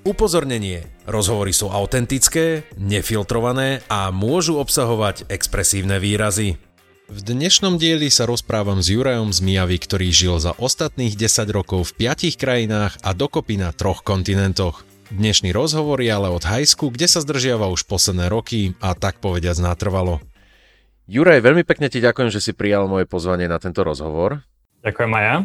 Upozornenie. Rozhovory sú autentické, nefiltrované a môžu obsahovať expresívne výrazy. V dnešnom dieli sa rozprávam s Jurajom z Mijavy, ktorý žil za ostatných 10 rokov v 5 krajinách a dokopy na troch kontinentoch. Dnešný rozhovor je ale od Hajsku, kde sa zdržiava už posledné roky a tak povediac natrvalo. Juraj, veľmi pekne ti ďakujem, že si prijal moje pozvanie na tento rozhovor. Ďakujem aj ja.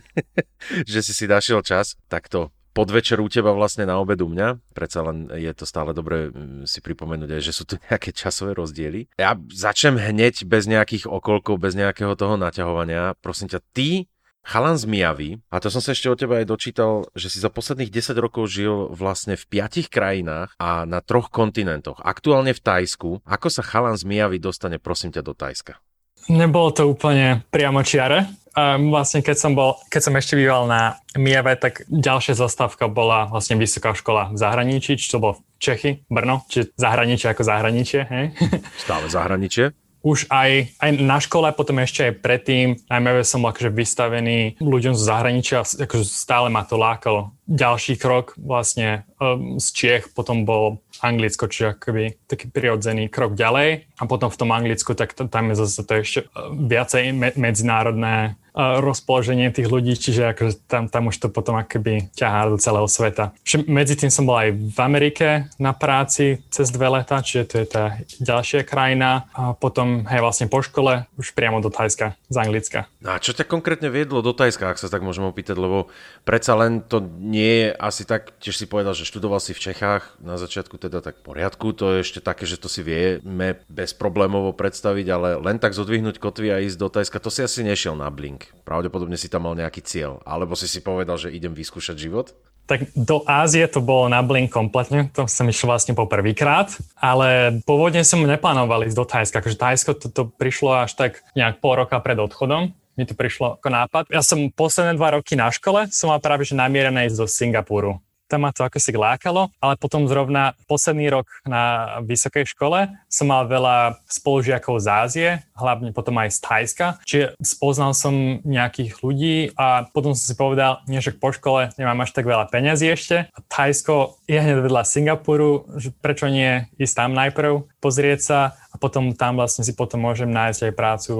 že si si našiel čas takto podvečer u teba vlastne na obed u mňa. Predsa len je to stále dobré mm, si pripomenúť aj, že sú tu nejaké časové rozdiely. Ja začnem hneď bez nejakých okolkov, bez nejakého toho naťahovania. Prosím ťa, ty chalan z Mijavy, a to som sa ešte od teba aj dočítal, že si za posledných 10 rokov žil vlastne v piatich krajinách a na troch kontinentoch. Aktuálne v Tajsku. Ako sa chalan z Mijavy dostane, prosím ťa, do Tajska? Nebolo to úplne priamo čiare. Um, vlastne keď som, bol, keď som ešte býval na Mieve, tak ďalšia zastávka bola vlastne vysoká škola v zahraničí, či to bolo Čechy, Brno, čiže zahraničie ako zahraničie. Hej? Stále zahraničie už aj, aj na škole, potom ešte aj predtým, najmä som bol akože vystavený ľuďom z zahraničia, akože stále ma to lákalo. Ďalší krok vlastne um, z Čiech potom bol Anglicko, čiže akoby taký prirodzený krok ďalej. A potom v tom Anglicku, tak tam je zase to ešte uh, viacej me- medzinárodné rozpoloženie tých ľudí, čiže akože tam, tam už to potom akoby ťahá do celého sveta. Medzi tým som bol aj v Amerike na práci cez dve leta, čiže to je tá ďalšia krajina. A potom, hej, vlastne po škole už priamo do Thajska, z Anglicka. A čo ťa konkrétne viedlo do Thajska, ak sa tak môžem opýtať, lebo predsa len to nie je asi tak, tiež si povedal, že študoval si v Čechách, na začiatku teda tak v poriadku, to je ešte také, že to si vieme bez problémovo predstaviť, ale len tak zodvihnúť kotvy a ísť do Thajska, to si asi nešiel na blink. Pravdepodobne si tam mal nejaký cieľ. Alebo si si povedal, že idem vyskúšať život? Tak do Ázie to bolo na blink kompletne, to som išiel vlastne po prvýkrát, ale pôvodne som neplánoval ísť do Thajska, akože Thajsko to, to prišlo až tak nejak pol roka pred odchodom, mi to prišlo ako nápad. Ja som posledné dva roky na škole, som mal práve že namierené ísť do Singapuru tam ma to ako si lákalo, ale potom zrovna posledný rok na vysokej škole som mal veľa spolužiakov z Ázie, hlavne potom aj z Thajska, čiže spoznal som nejakých ľudí a potom som si povedal, nie, že po škole nemám až tak veľa peňazí ešte a Thajsko je hneď vedľa Singapuru, že prečo nie ísť tam najprv, pozrieť sa a potom tam vlastne si potom môžem nájsť aj prácu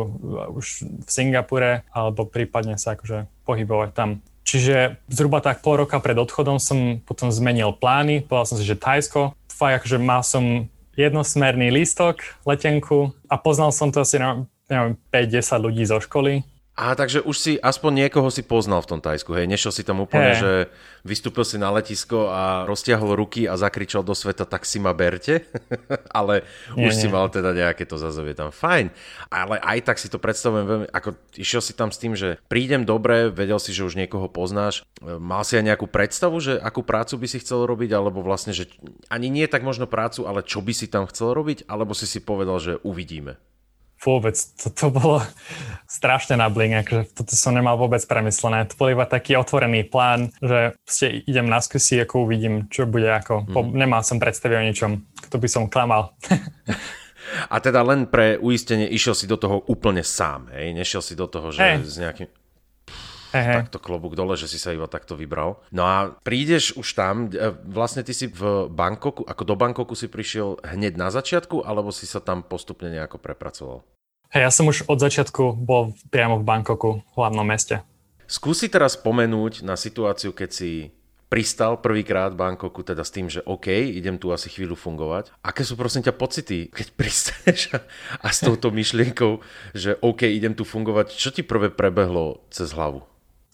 už v Singapure alebo prípadne sa akože pohybovať tam. Čiže zhruba tak pol roka pred odchodom som potom zmenil plány, povedal som si, že Thajsko, fakt akože mal som jednosmerný lístok, letenku a poznal som to asi, neviem, 5-10 ľudí zo školy, a takže už si aspoň niekoho si poznal v tom Tajsku, hej? Nešiel si tam úplne, hey. že vystúpil si na letisko a roztiahol ruky a zakričal do sveta, tak si ma berte. ale nie, už nie. si mal teda nejaké to zazovie tam. Fajn. Ale aj tak si to predstavujem veľmi, ako išiel si tam s tým, že prídem dobre, vedel si, že už niekoho poznáš. Mal si aj nejakú predstavu, že akú prácu by si chcel robiť, alebo vlastne, že ani nie tak možno prácu, ale čo by si tam chcel robiť, alebo si si povedal, že uvidíme vôbec, to, to bolo strašne na bling, akože toto som nemal vôbec premyslené. To bol iba taký otvorený plán, že ste idem na skúsi, ako uvidím, čo bude ako. Mm. Po, nemal som predstavy o ničom, to by som klamal. A teda len pre uistenie išiel si do toho úplne sám, hej? Nešiel si do toho, že hey. s nejakým... Hey, takto klobúk dole, že si sa iba takto vybral. No a prídeš už tam, e, vlastne ty si v Bangkoku, ako do Bangkoku si prišiel hneď na začiatku, alebo si sa tam postupne nejako prepracoval? Hej, ja som už od začiatku bol priamo v Bangkoku, v hlavnom meste. Skúsi teraz spomenúť na situáciu, keď si pristal prvýkrát v Bangkoku, teda s tým, že OK, idem tu asi chvíľu fungovať. Aké sú prosím ťa pocity, keď pristaneš a, a s touto myšlienkou, že OK, idem tu fungovať, čo ti prvé prebehlo cez hlavu?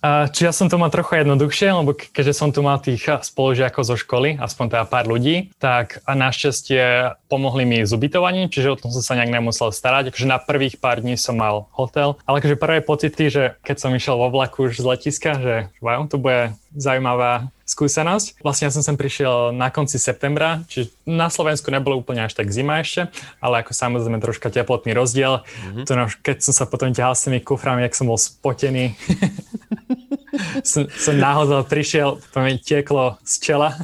Čiže ja som to mal trochu jednoduchšie, lebo keďže som tu mal tých spolužiakov zo školy, aspoň teda pár ľudí, tak našťastie pomohli mi s ubytovaním, čiže o tom som sa nejak nemusel starať. Takže na prvých pár dní som mal hotel, ale akože prvé pocity, že keď som išiel vo vlaku už z letiska, že wow, to bude zaujímavá skúsenosť. Vlastne ja som sem prišiel na konci septembra, čiže na Slovensku nebolo úplne až tak zima ešte, ale ako samozrejme troška teplotný rozdiel. Mm-hmm. To, keď som sa potom ťahal s tými kuframi, jak som bol spotený, som, som náhodou prišiel, to mi tieklo z čela.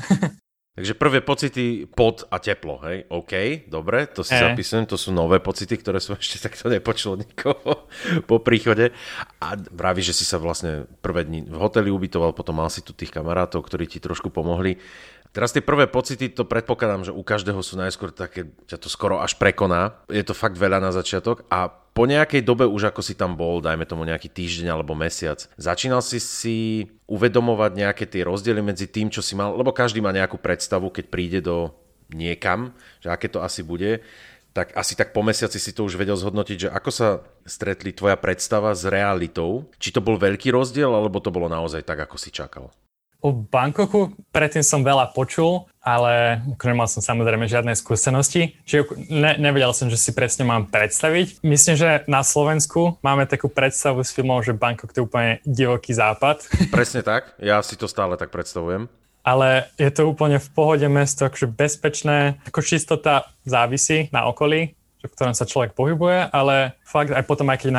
Takže prvé pocity pod a teplo, hej? OK, dobre, to si e. zapisujem, to sú nové pocity, ktoré som ešte takto nepočul nikoho po príchode. A vraví, že si sa vlastne prvé dni v hoteli ubytoval, potom mal si tu tých kamarátov, ktorí ti trošku pomohli. Teraz tie prvé pocity, to predpokladám, že u každého sú najskôr také, ťa to skoro až prekoná. Je to fakt veľa na začiatok a po nejakej dobe už ako si tam bol, dajme tomu nejaký týždeň alebo mesiac, začínal si si uvedomovať nejaké tie rozdiely medzi tým, čo si mal, lebo každý má nejakú predstavu, keď príde do niekam, že aké to asi bude, tak asi tak po mesiaci si to už vedel zhodnotiť, že ako sa stretli tvoja predstava s realitou, či to bol veľký rozdiel, alebo to bolo naozaj tak, ako si čakal. O Bangkoku predtým som veľa počul, ale nemal som samozrejme žiadne skúsenosti, čiže ne, nevedel som, že si presne mám predstaviť. Myslím, že na Slovensku máme takú predstavu s filmom, že Bangkok to je úplne divoký západ. Presne tak, ja si to stále tak predstavujem. Ale je to úplne v pohode mesto, akože bezpečné, ako čistota závisí na okolí, v ktorom sa človek pohybuje, ale fakt aj potom, aj keď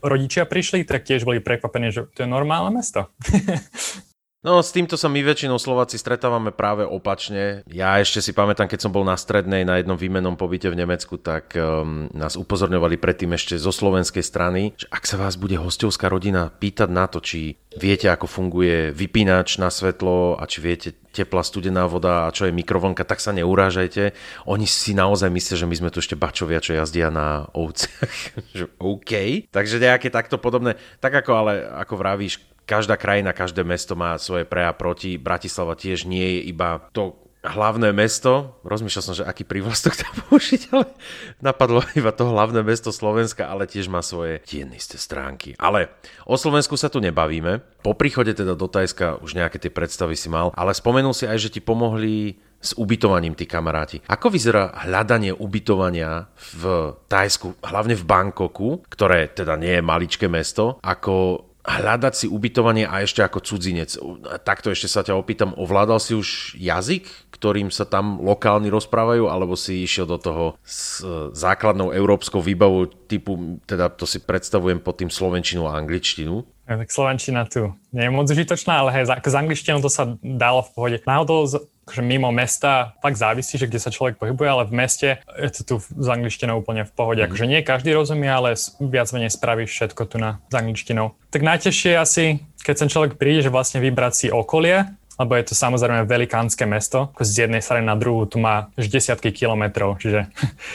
rodičia prišli, tak tiež boli prekvapení, že to je normálne mesto. No s týmto sa my väčšinou Slováci stretávame práve opačne. Ja ešte si pamätám, keď som bol na strednej na jednom výmenom pobyte v Nemecku, tak um, nás upozorňovali predtým ešte zo slovenskej strany, že ak sa vás bude hostovská rodina pýtať na to, či viete, ako funguje vypínač na svetlo a či viete teplá studená voda a čo je mikrovlnka, tak sa neurážajte. Oni si naozaj myslia, že my sme tu ešte bačovia, čo jazdia na ovciach. OK. Takže nejaké takto podobné. Tak ako ale, ako vravíš, každá krajina, každé mesto má svoje pre a proti. Bratislava tiež nie je iba to hlavné mesto, rozmýšľal som, že aký prívlastok tam použiť, ale napadlo iba to hlavné mesto Slovenska, ale tiež má svoje tienisté stránky. Ale o Slovensku sa tu nebavíme. Po príchode teda do Tajska už nejaké tie predstavy si mal, ale spomenul si aj, že ti pomohli s ubytovaním tí kamaráti. Ako vyzerá hľadanie ubytovania v Tajsku, hlavne v Bangkoku, ktoré teda nie je maličké mesto, ako hľadať si ubytovanie a ešte ako cudzinec. Takto ešte sa ťa opýtam, ovládal si už jazyk, ktorým sa tam lokálni rozprávajú, alebo si išiel do toho s základnou európskou výbavou typu, teda to si predstavujem pod tým slovenčinu a angličtinu? Tak slovenčina tu nie je moc užitočná, ale hej, s angličtinou to sa dalo v pohode. Náhodou akože mimo mesta fakt závisí, že kde sa človek pohybuje, ale v meste je to tu s angličtinou úplne v pohode. Mm. Akože nie každý rozumie, ale viac menej spravíš všetko tu na s angličtinou. Tak najtežšie asi, keď ten človek príde, že vlastne vybrať si okolie, lebo je to samozrejme velikánske mesto. Z jednej strany na druhú tu má už desiatky kilometrov, čiže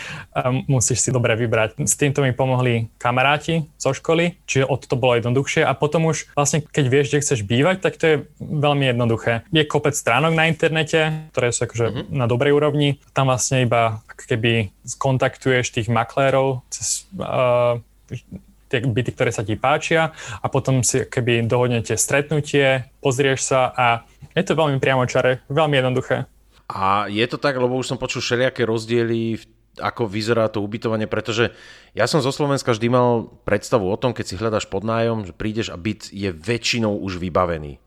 musíš si dobre vybrať. S týmto mi pomohli kamaráti zo školy, čiže od to bolo jednoduchšie a potom už vlastne keď vieš, kde chceš bývať, tak to je veľmi jednoduché. Je kopec stránok na internete, ktoré sú akože mm-hmm. na dobrej úrovni. Tam vlastne iba keby skontaktuješ tých maklérov cez uh, tie byty, ktoré sa ti páčia a potom si keby dohodnete stretnutie, pozrieš sa a je to veľmi priamočare, veľmi jednoduché. A je to tak, lebo už som počul všelijaké rozdiely v ako vyzerá to ubytovanie, pretože ja som zo Slovenska vždy mal predstavu o tom, keď si hľadaš podnájom, že prídeš a byt je väčšinou už vybavený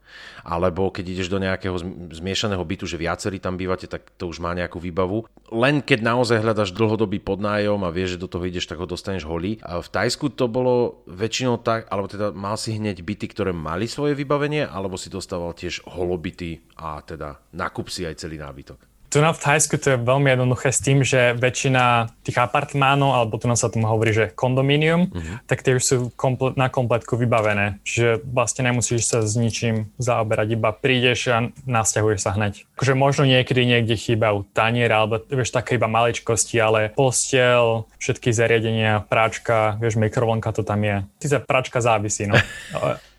alebo keď ideš do nejakého zmiešaného bytu, že viacerí tam bývate, tak to už má nejakú výbavu. Len keď naozaj hľadaš dlhodobý podnájom a vieš, že do toho ideš, tak ho dostaneš holý. A v Tajsku to bolo väčšinou tak, alebo teda mal si hneď byty, ktoré mali svoje vybavenie, alebo si dostával tiež holobyty a teda nakup si aj celý nábytok. Tu na v Thajsku to je veľmi jednoduché s tým, že väčšina tých apartmánov, alebo tu sa tomu hovorí, že kondomínium, mm-hmm. tak tie už sú komplet, na kompletku vybavené. Čiže vlastne nemusíš sa s ničím zaoberať, iba prídeš a nasťahuješ sa hneď. Akože možno niekedy niekde chýbajú tanier, alebo vieš, také iba maličkosti, ale postiel, všetky zariadenia, práčka, vieš, mikrovlnka to tam je. Ty sa práčka závisí, no.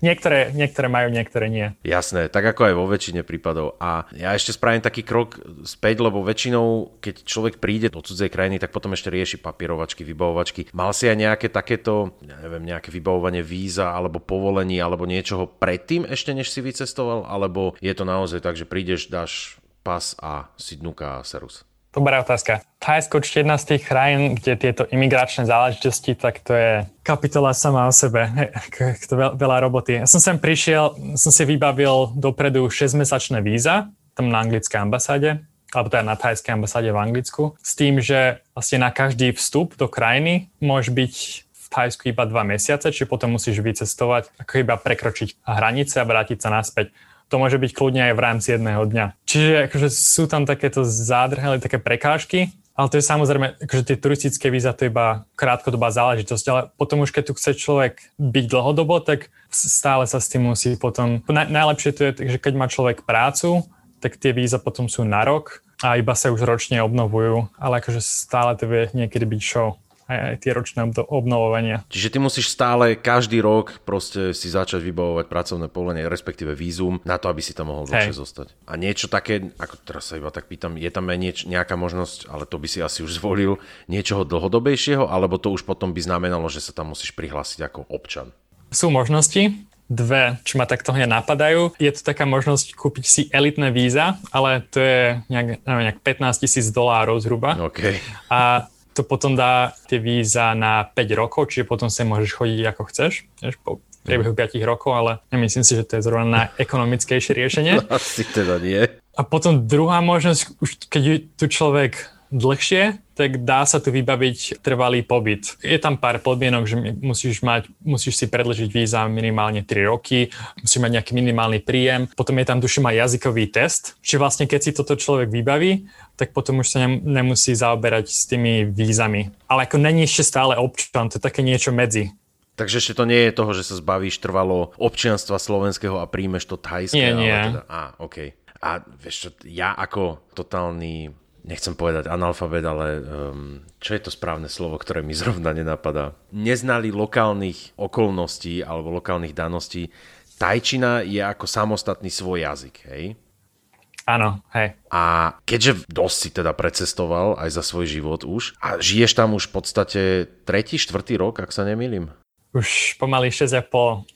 niektoré, niektoré majú, niektoré nie. Jasné, tak ako aj vo väčšine prípadov. A ja ešte spravím taký krok späť, lebo väčšinou, keď človek príde do cudzej krajiny, tak potom ešte rieši papierovačky, vybavovačky. Mal si aj nejaké takéto, ja neviem, nejaké vybavovanie víza alebo povolení alebo niečoho predtým ešte, než si vycestoval? Alebo je to naozaj tak, že prídeš, dáš pas a sidnuka a serus? Dobrá otázka. Thajsko určite jedna z tých krajín, kde tieto imigračné záležitosti, tak to je kapitola sama o sebe. To je veľa roboty. Ja som sem prišiel, som si vybavil dopredu 6-mesačné víza, tam na anglickej ambasáde, alebo teda na thajskej ambasáde v Anglicku, s tým, že vlastne na každý vstup do krajiny môže byť v Thajsku iba dva mesiace, čiže potom musíš vycestovať, ako iba prekročiť hranice a vrátiť sa naspäť to môže byť kľudne aj v rámci jedného dňa. Čiže akože sú tam takéto zádrhely, také prekážky, ale to je samozrejme, akože tie turistické víza to je iba krátkodobá záležitosť, ale potom už keď tu chce človek byť dlhodobo, tak stále sa s tým musí potom... Na, najlepšie to je, že keď má človek prácu, tak tie víza potom sú na rok a iba sa už ročne obnovujú, ale akože stále to vie niekedy byť show aj, aj tie ročné obnovovania. Čiže ty musíš stále každý rok proste si začať vybavovať pracovné povolenie, respektíve vízum, na to, aby si tam mohol dlhšie zostať. A niečo také, ako teraz sa iba tak pýtam, je tam aj nieč, nejaká možnosť, ale to by si asi už zvolil, niečoho dlhodobejšieho, alebo to už potom by znamenalo, že sa tam musíš prihlásiť ako občan? Sú možnosti, dve, čo ma takto hneď napadajú. Je to taká možnosť kúpiť si elitné víza, ale to je nejak, neviem, nejak 15 tisíc dolárov zhruba. Okay. A to potom dá tie víza na 5 rokov, čiže potom sa môžeš chodiť ako chceš, vieš, po priebehu 5 rokov, ale nemyslím si, že to je zrovna ekonomickejšie riešenie. Asi teda nie. A potom druhá možnosť, už keď tu človek dlhšie, tak dá sa tu vybaviť trvalý pobyt. Je tam pár podmienok, že musíš, mať, musíš si predlžiť víza minimálne 3 roky, musíš mať nejaký minimálny príjem, potom je tam tuším aj jazykový test, čiže vlastne keď si toto človek vybaví, tak potom už sa nemusí zaoberať s tými vízami. Ale ako není ešte stále občan, to je také niečo medzi. Takže ešte to nie je toho, že sa zbavíš trvalo občianstva slovenského a príjmeš to thajské. Nie, nie. Ale teda, á, okay. A vieš čo, ja ako totálny nechcem povedať analfabet, ale um, čo je to správne slovo, ktoré mi zrovna nenapadá. Neznali lokálnych okolností alebo lokálnych daností. Tajčina je ako samostatný svoj jazyk, hej? Áno, hej. A keďže dosť si teda precestoval aj za svoj život už a žiješ tam už v podstate tretí, štvrtý rok, ak sa nemýlim? Už pomaly 6,5.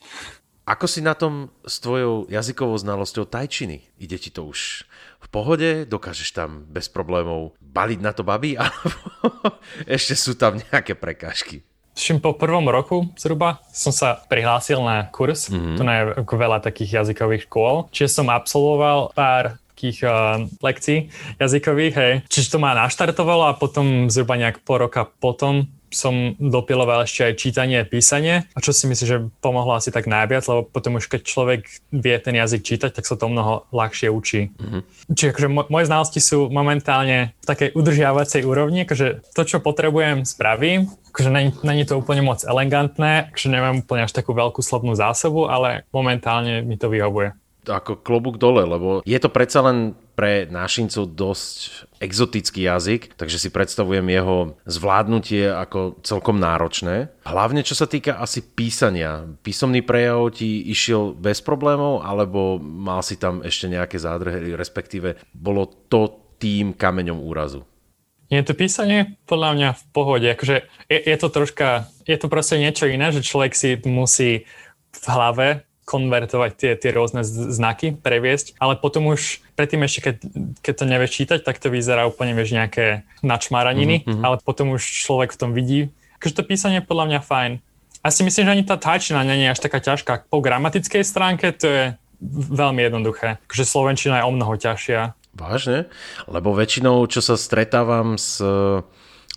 Ako si na tom s tvojou jazykovou znalosťou tajčiny? Ide ti to už v pohode? Dokážeš tam bez problémov baliť na to baby? Alebo ešte sú tam nejaké prekážky? Všim po prvom roku zhruba som sa prihlásil na kurz. Mm-hmm. Tu je veľa takých jazykových škôl. Čiže som absolvoval pár takých uh, lekcií jazykových, hej. Čiže to ma naštartovalo a potom zhruba nejak po roka potom som dopiloval ešte aj čítanie a písanie. A čo si myslím, že pomohlo asi tak najviac, lebo potom už keď človek vie ten jazyk čítať, tak sa to mnoho ľahšie učí. Mm-hmm. Čiže akože moje znalosti sú momentálne v takej udržiavacej úrovni, akože to, čo potrebujem, spravím. Akože není, to úplne moc elegantné, akože nemám úplne až takú veľkú slovnú zásobu, ale momentálne mi to vyhovuje ako klobúk dole, lebo je to predsa len pre nášincov dosť exotický jazyk, takže si predstavujem jeho zvládnutie ako celkom náročné. Hlavne čo sa týka asi písania. Písomný prejav ti išiel bez problémov, alebo mal si tam ešte nejaké zádrhy, respektíve bolo to tým kameňom úrazu? Je to písanie podľa mňa v pohode. Akože je, je to troška, je to proste niečo iné, že človek si musí v hlave konvertovať tie, tie rôzne znaky, previesť, ale potom už predtým ešte, keď, keď to nevieš čítať, tak to vyzerá úplne, vieš, nejaké načmáraniny, mm-hmm. ale potom už človek v tom vidí. Takže to písanie je podľa mňa fajn. A si myslím, že ani tá tajčina nie je až taká ťažká. Po gramatickej stránke to je veľmi jednoduché. Takže slovenčina je o mnoho ťažšia. Vážne? Lebo väčšinou, čo sa stretávam s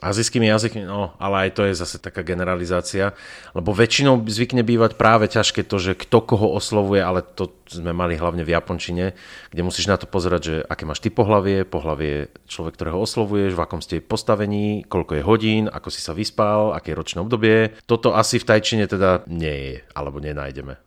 azijskými jazykmi, no ale aj to je zase taká generalizácia, lebo väčšinou zvykne bývať práve ťažké to, že kto koho oslovuje, ale to sme mali hlavne v Japončine, kde musíš na to pozerať, že aké máš ty pohlavie, pohlavie človek, ktorého oslovuješ, v akom ste postavení, koľko je hodín, ako si sa vyspal, aké je ročné obdobie. Toto asi v tajčine teda nie je, alebo nenájdeme.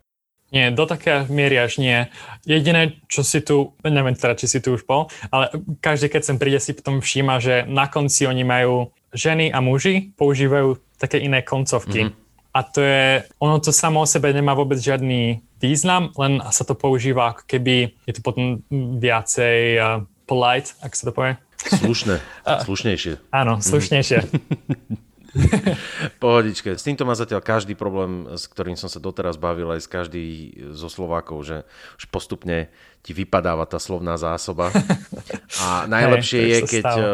Nie, do také miery až nie. Jediné, čo si tu, neviem teda, či si tu už bol, ale každý, keď sem príde, si potom všíma, že na konci oni majú ženy a muži používajú také iné koncovky. Mm-hmm. a to je, ono to samo o sebe nemá vôbec žiadny význam, len sa to používa ako keby je to potom viacej uh, polite, ak sa to povie. Slušné, slušnejšie. Áno, slušnejšie. Pohodičke. S týmto má zatiaľ každý problém, s ktorým som sa doteraz bavil aj s každý zo Slovákov, že už postupne ti vypadáva tá slovná zásoba. A najlepšie hey, je, keď stalo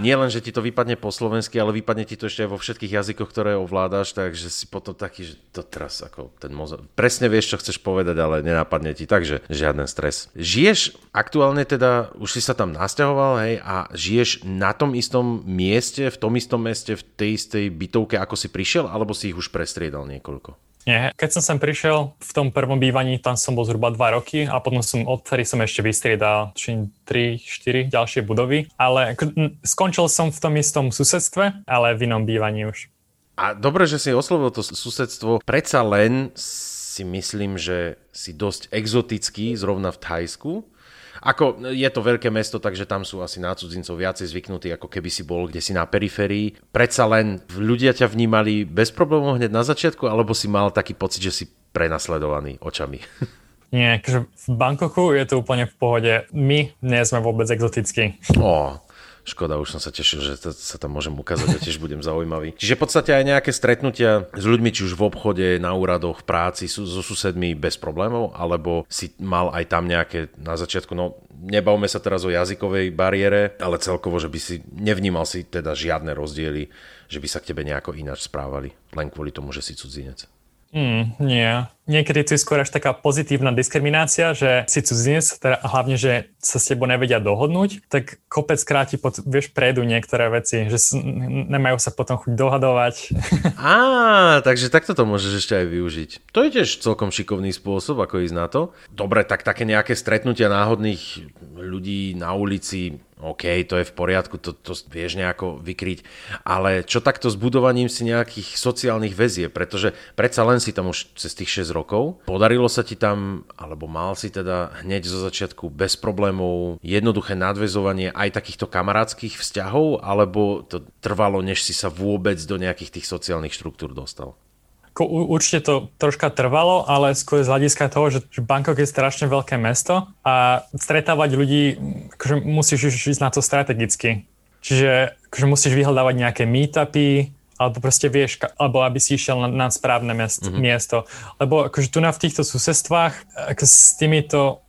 nie len, že ti to vypadne po slovensky, ale vypadne ti to ešte aj vo všetkých jazykoch, ktoré ovládaš, takže si potom taký, že to teraz ako ten mozog. Presne vieš, čo chceš povedať, ale nenápadne ti, takže žiaden stres. Žiješ aktuálne teda, už si sa tam nasťahoval, hej, a žiješ na tom istom mieste, v tom istom meste, v tej istej bytovke, ako si prišiel, alebo si ich už prestriedal niekoľko? Nie, keď som sem prišiel, v tom prvom bývaní, tam som bol zhruba 2 roky a potom som odtedy som ešte vystriedal či 3, 4 ďalšie budovy, ale skončil som v tom istom susedstve, ale v inom bývaní už. A dobre, že si oslovil to susedstvo, predsa len si myslím, že si dosť exotický zrovna v Thajsku, ako je to veľké mesto, takže tam sú asi na cudzincov viacej zvyknutí, ako keby si bol kde si na periférii. Predsa len ľudia ťa vnímali bez problémov hneď na začiatku, alebo si mal taký pocit, že si prenasledovaný očami? Nie, že v Bangkoku je to úplne v pohode. My nie sme vôbec exotickí. Ó, Škoda, už som sa tešil, že to, sa tam môžem ukázať a tiež budem zaujímavý. Čiže v podstate aj nejaké stretnutia s ľuďmi, či už v obchode, na úradoch, v práci, so susedmi bez problémov, alebo si mal aj tam nejaké na začiatku, no nebavme sa teraz o jazykovej bariére, ale celkovo, že by si nevnímal si teda žiadne rozdiely, že by sa k tebe nejako ináč správali, len kvôli tomu, že si cudzinec. Mm, nie. Niekedy to je skôr až taká pozitívna diskriminácia, že si cudzinec, teda hlavne, že sa s tebou nevedia dohodnúť, tak kopec kráti, pod, vieš, prejdú niektoré veci, že s, nemajú sa potom chuť dohadovať. Á, takže takto to môžeš ešte aj využiť. To je tiež celkom šikovný spôsob, ako ísť na to. Dobre, tak také nejaké stretnutia náhodných ľudí na ulici, OK, to je v poriadku, to, to vieš nejako vykryť, ale čo takto s budovaním si nejakých sociálnych väzie, pretože predsa len si tam už cez tých 6 rokov, podarilo sa ti tam, alebo mal si teda hneď zo začiatku bez problémov jednoduché nadvezovanie aj takýchto kamarátskych vzťahov, alebo to trvalo, než si sa vôbec do nejakých tých sociálnych štruktúr dostal? určite to troška trvalo, ale skôr z hľadiska toho, že, Bangkok je strašne veľké mesto a stretávať ľudí, akože musíš ísť na to strategicky. Čiže akože musíš vyhľadávať nejaké meetupy, alebo proste vieš, alebo aby si išiel na, na správne miest, mm-hmm. miesto. Lebo akože tu na v týchto susedstvách ako s týmito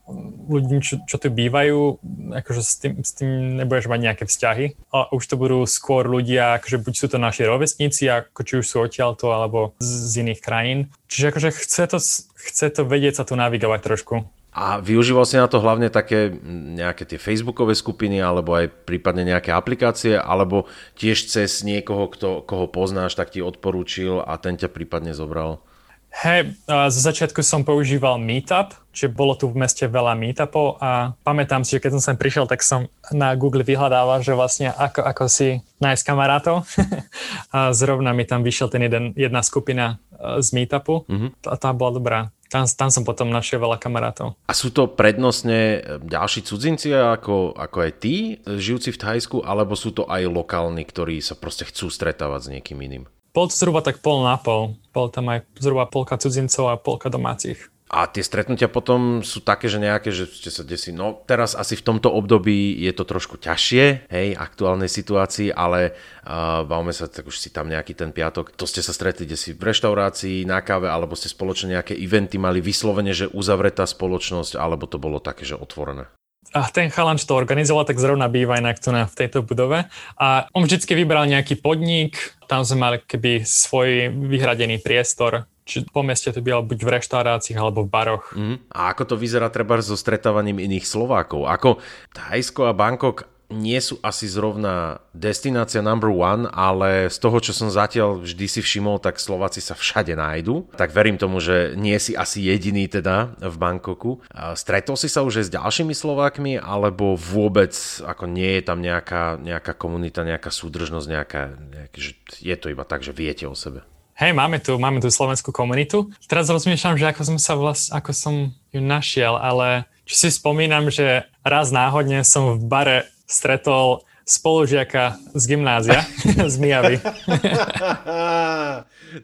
ľuďmi, čo, čo tu bývajú, akože s tým, s tým nebudeš mať nejaké vzťahy. A už to budú skôr ľudia, akože buď sú to naši rovesníci, ako či už sú odtiaľto, alebo z, z iných krajín. Čiže akože chce to, chce to vedieť sa tu navigovať trošku. A využíval si na to hlavne také nejaké tie facebookové skupiny alebo aj prípadne nejaké aplikácie, alebo tiež cez niekoho, kto, koho poznáš, tak ti odporúčil a ten ťa prípadne zobral? Hej, zo začiatku som používal Meetup, čiže bolo tu v meste veľa meetupov a pamätám si, že keď som sem prišiel, tak som na Google vyhľadával, že vlastne ako, ako si nájsť kamarátov. a zrovna mi tam vyšiel ten jeden, jedna skupina z Meetupu mm-hmm. a tá bola dobrá. Tam, tam som potom našiel veľa kamarátov. A sú to prednostne ďalší cudzinci ako, ako aj tí, žijúci v Thajsku, alebo sú to aj lokálni, ktorí sa proste chcú stretávať s niekým iným? Bol to zhruba tak pol na pol. Bol tam aj zhruba polka cudzincov a polka domácich. A tie stretnutia potom sú také, že nejaké, že ste sa desí, no teraz asi v tomto období je to trošku ťažšie, hej, aktuálnej situácii, ale uh, bavme sa, tak už si tam nejaký ten piatok, to ste sa stretli si v reštaurácii, na káve, alebo ste spoločne nejaké eventy mali vyslovene, že uzavretá spoločnosť, alebo to bolo také, že otvorené? a ten chalan, čo to organizoval, tak zrovna býva inak tu na, v tejto budove. A on vždycky vybral nejaký podnik, tam sme mali keby svoj vyhradený priestor, či po meste to bylo buď v reštauráciách alebo v baroch. Mm. A ako to vyzerá treba so stretávaním iných Slovákov? Ako Thajsko a Bangkok nie sú asi zrovna destinácia number one, ale z toho, čo som zatiaľ vždy si všimol, tak Slováci sa všade nájdu. Tak verím tomu, že nie si asi jediný teda v Bangkoku. Stretol si sa už aj s ďalšími Slovákmi, alebo vôbec ako nie je tam nejaká, nejaká komunita, nejaká súdržnosť, nejaká, nejaký, že je to iba tak, že viete o sebe? Hej, máme tu, máme tu slovenskú komunitu. Teraz rozmýšľam, že ako som sa vlast, ako som ju našiel, ale čo si spomínam, že raz náhodne som v bare stretol spolužiaka z gymnázia, z Mijavy.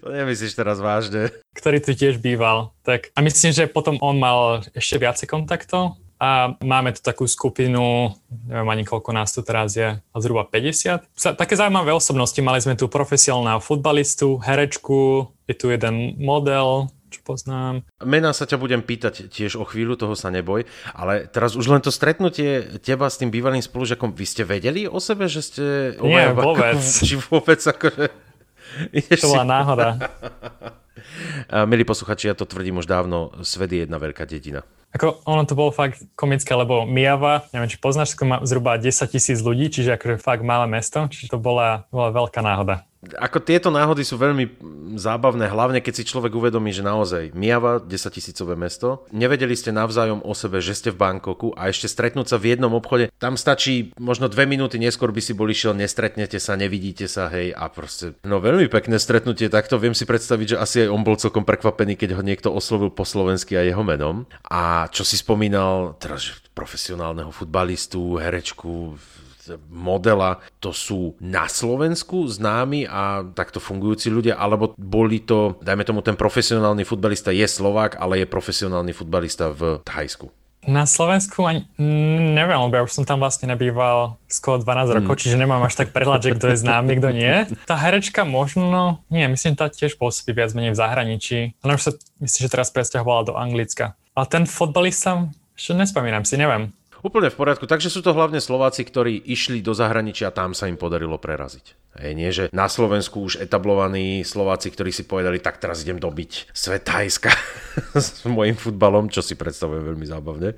To nemyslíš teraz vážne. Ktorý tu tiež býval. Tak, a myslím, že potom on mal ešte viacej kontaktov a máme tu takú skupinu, neviem ani koľko nás tu teraz je, zhruba 50. Také zaujímavé osobnosti, mali sme tu profesionálneho futbalistu, herečku, je tu jeden model, čo poznám. Mená sa ťa budem pýtať tiež o chvíľu, toho sa neboj, ale teraz už len to stretnutie teba s tým bývalým spolužiakom, vy ste vedeli o sebe, že ste... Nie, vôbec. Či vôbec akože... To bola náhoda. Milí posluchači, ja to tvrdím už dávno, svet je jedna veľká dedina. Ako ono to bolo fakt komické, lebo Mijava, neviem, či poznáš, má zhruba 10 tisíc ľudí, čiže akože fakt malé mesto, čiže to bola, bola veľká náhoda ako tieto náhody sú veľmi zábavné, hlavne keď si človek uvedomí, že naozaj Miava, 10 tisícové mesto, nevedeli ste navzájom o sebe, že ste v Bankoku a ešte stretnúť sa v jednom obchode, tam stačí možno dve minúty neskôr by si boli šiel, nestretnete sa, nevidíte sa, hej, a proste, no veľmi pekné stretnutie, takto viem si predstaviť, že asi aj on bol celkom prekvapený, keď ho niekto oslovil po slovensky a jeho menom. A čo si spomínal, teraz profesionálneho futbalistu, herečku, modela, to sú na Slovensku známi a takto fungujúci ľudia, alebo boli to, dajme tomu, ten profesionálny futbalista je Slovák, ale je profesionálny futbalista v Thajsku? Na Slovensku ani neviem, lebo ja už som tam vlastne nebýval skoro 12 rokov, mm. čiže nemám až tak prehľad, že kto je známy, kto nie. Tá herečka možno, nie, myslím, tá tiež pôsobí viac menej v zahraničí. Ona už sa, myslím, že teraz presťahovala do Anglicka. Ale ten fotbalista, ešte nespomínam si, neviem. Úplne v poriadku. Takže sú to hlavne Slováci, ktorí išli do zahraničia a tam sa im podarilo preraziť. Hej, nie, že na Slovensku už etablovaní Slováci, ktorí si povedali, tak teraz idem dobiť svet s mojim futbalom, čo si predstavujem veľmi zábavne,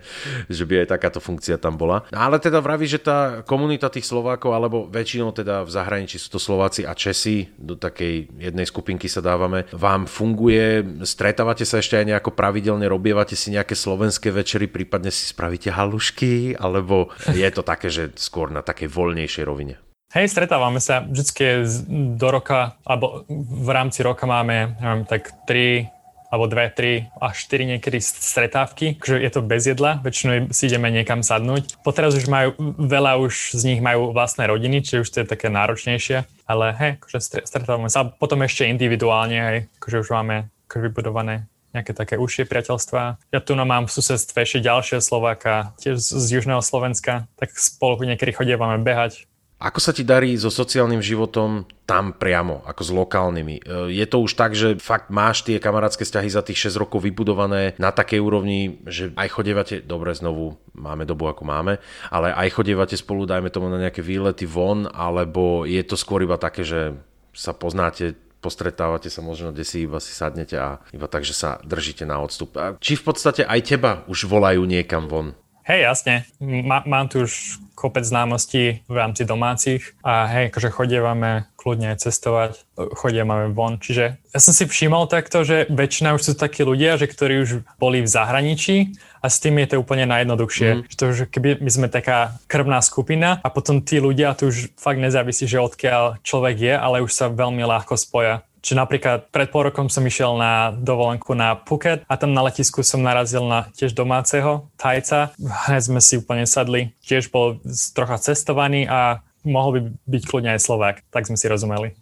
že by aj takáto funkcia tam bola. No, ale teda vraví, že tá komunita tých Slovákov, alebo väčšinou teda v zahraničí sú to Slováci a Česi, do takej jednej skupinky sa dávame, vám funguje, stretávate sa ešte aj nejako pravidelne, robievate si nejaké slovenské večery, prípadne si spravíte halušky, alebo je to také, že skôr na takej voľnejšej rovine? Hej, stretávame sa vždy do roka, alebo v rámci roka máme neviem, tak 3 alebo 2, 3 až 4 niekedy stretávky, že je to bez jedla, väčšinou si ideme niekam sadnúť. Poteraz už majú, veľa už z nich majú vlastné rodiny, čiže už to je také náročnejšie, ale hej, akože stretávame sa. A potom ešte individuálne, hej, akože už máme akože vybudované nejaké také užšie priateľstvá. Ja tu no mám v susedstve ešte ďalšie Slováka, tiež z, z južného Slovenska, tak spolu niekedy chodievame behať, ako sa ti darí so sociálnym životom tam priamo, ako s lokálnymi? E, je to už tak, že fakt máš tie kamarátske vzťahy za tých 6 rokov vybudované na takej úrovni, že aj chodievate, dobre znovu máme dobu ako máme, ale aj chodievate spolu, dajme tomu na nejaké výlety von, alebo je to skôr iba také, že sa poznáte, postretávate sa možno, kde si iba si sadnete a iba tak, že sa držíte na odstup. A či v podstate aj teba už volajú niekam von? Hej, jasne. Má, mám tu už kopec známostí v rámci domácich a hej, akože chodievame kľudne cestovať, chodievame von. Čiže ja som si všimol takto, že väčšina už sú takí ľudia, že ktorí už boli v zahraničí a s tým je to úplne najjednoduchšie. Mm. Že to, že keby my sme taká krvná skupina a potom tí ľudia, tu už fakt nezávisí, že odkiaľ človek je, ale už sa veľmi ľahko spoja. Čiže napríklad pred pol rokom som išiel na dovolenku na Phuket a tam na letisku som narazil na tiež domáceho Tajca. Hneď sme si úplne sadli. Tiež bol trocha cestovaný a mohol by byť kľudne aj Slovák. Tak sme si rozumeli.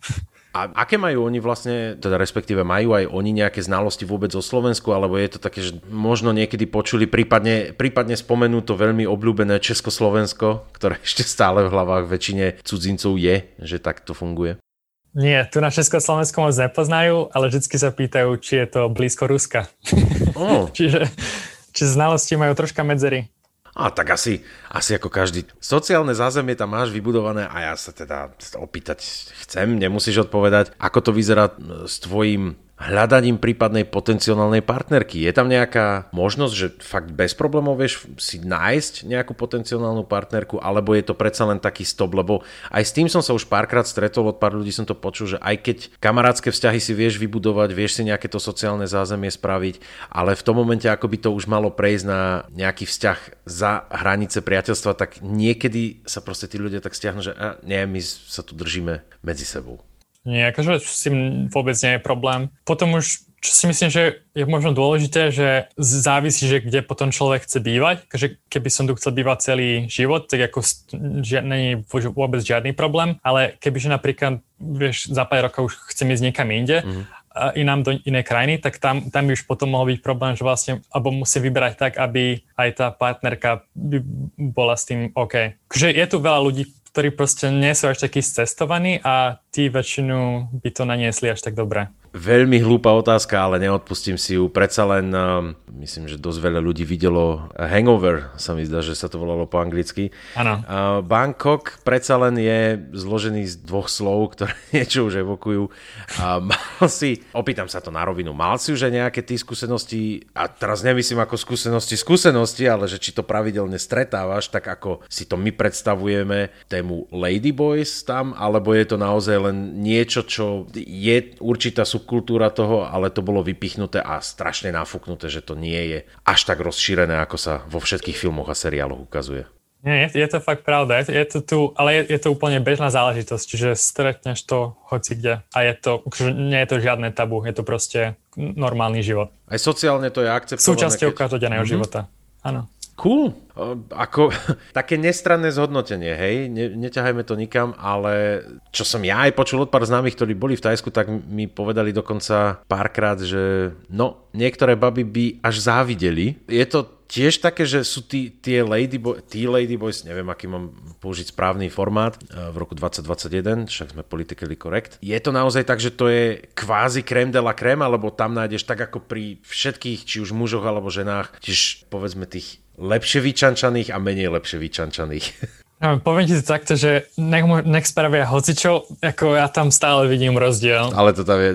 A aké majú oni vlastne, teda respektíve majú aj oni nejaké znalosti vôbec o Slovensku, alebo je to také, že možno niekedy počuli, prípadne, prípadne spomenú to veľmi obľúbené Československo, ktoré ešte stále v hlavách väčšine cudzincov je, že tak to funguje? Nie, tu na Československu moc nepoznajú, ale vždy sa pýtajú, či je to blízko Ruska. Oh. Čiže či znalosti majú troška medzery. A tak asi, asi ako každý. Sociálne zázemie tam máš vybudované a ja sa teda opýtať chcem, nemusíš odpovedať, ako to vyzerá s tvojim hľadaním prípadnej potenciálnej partnerky. Je tam nejaká možnosť, že fakt bez problémov vieš si nájsť nejakú potenciálnu partnerku, alebo je to predsa len taký stop, lebo aj s tým som sa už párkrát stretol, od pár ľudí som to počul, že aj keď kamarátske vzťahy si vieš vybudovať, vieš si nejaké to sociálne zázemie spraviť, ale v tom momente, ako by to už malo prejsť na nejaký vzťah za hranice priateľstva, tak niekedy sa proste tí ľudia tak stiahnu, že a, nie, my sa tu držíme medzi sebou. Nie, akože s tým vôbec nie je problém. Potom už čo si myslím, že je možno dôležité, že závisí, že kde potom človek chce bývať. Takže keby som tu chcel bývať celý život, tak ako není vôbec žiadny problém, ale kebyže napríklad vieš, za pár rokov už chcem ísť niekam inde mm-hmm. inám do inej krajiny, tak tam, tam už potom mohol byť problém, že vlastne, alebo musí vybrať tak, aby aj tá partnerka by bola s tým OK. Že je tu veľa ľudí, ktorí proste nie sú až takí cestovaní a tí väčšinu by to naniesli až tak dobre. Veľmi hlúpa otázka, ale neodpustím si ju. Predsa len, um, myslím, že dosť veľa ľudí videlo Hangover, sa mi zdá, že sa to volalo po anglicky. Áno. Uh, Bangkok predsa len je zložený z dvoch slov, ktoré niečo už evokujú. A mal si, opýtam sa to na rovinu, mal si už aj nejaké tie skúsenosti, a teraz nemyslím ako skúsenosti skúsenosti, ale že či to pravidelne stretávaš, tak ako si to my predstavujeme, tému Ladyboys tam, alebo je to naozaj len niečo, čo je určitá sú subkultúra toho, ale to bolo vypichnuté a strašne nafúknuté, že to nie je až tak rozšírené, ako sa vo všetkých filmoch a seriáloch ukazuje. Nie, je, je to fakt pravda, je, je to tu, ale je, je to úplne bežná záležitosť, čiže stretneš to hoci kde a je to, nie je to žiadne tabu, je to proste normálny život. Aj sociálne to je akceptované. Súčasťou keď... každodenného mm-hmm. života, áno. Cool. Ako, také nestranné zhodnotenie, hej, ne, neťahajme to nikam, ale čo som ja aj počul od pár známych, ktorí boli v Tajsku, tak mi povedali dokonca párkrát, že no, niektoré baby by až závideli. Je to tiež také, že sú tí, tie ladyboy, tí ladyboys, neviem, aký mám použiť správny formát, eh, v roku 2021, však sme politically correct. Je to naozaj tak, že to je kvázi krém de la krém, alebo tam nájdeš tak ako pri všetkých, či už mužoch alebo ženách, tiež povedzme tých lepšie vyčančaných a menej lepšie vyčančaných. Ja, poviem ti takto, že nech, nech spravia hocičo, ako ja tam stále vidím rozdiel. Ale to tam je...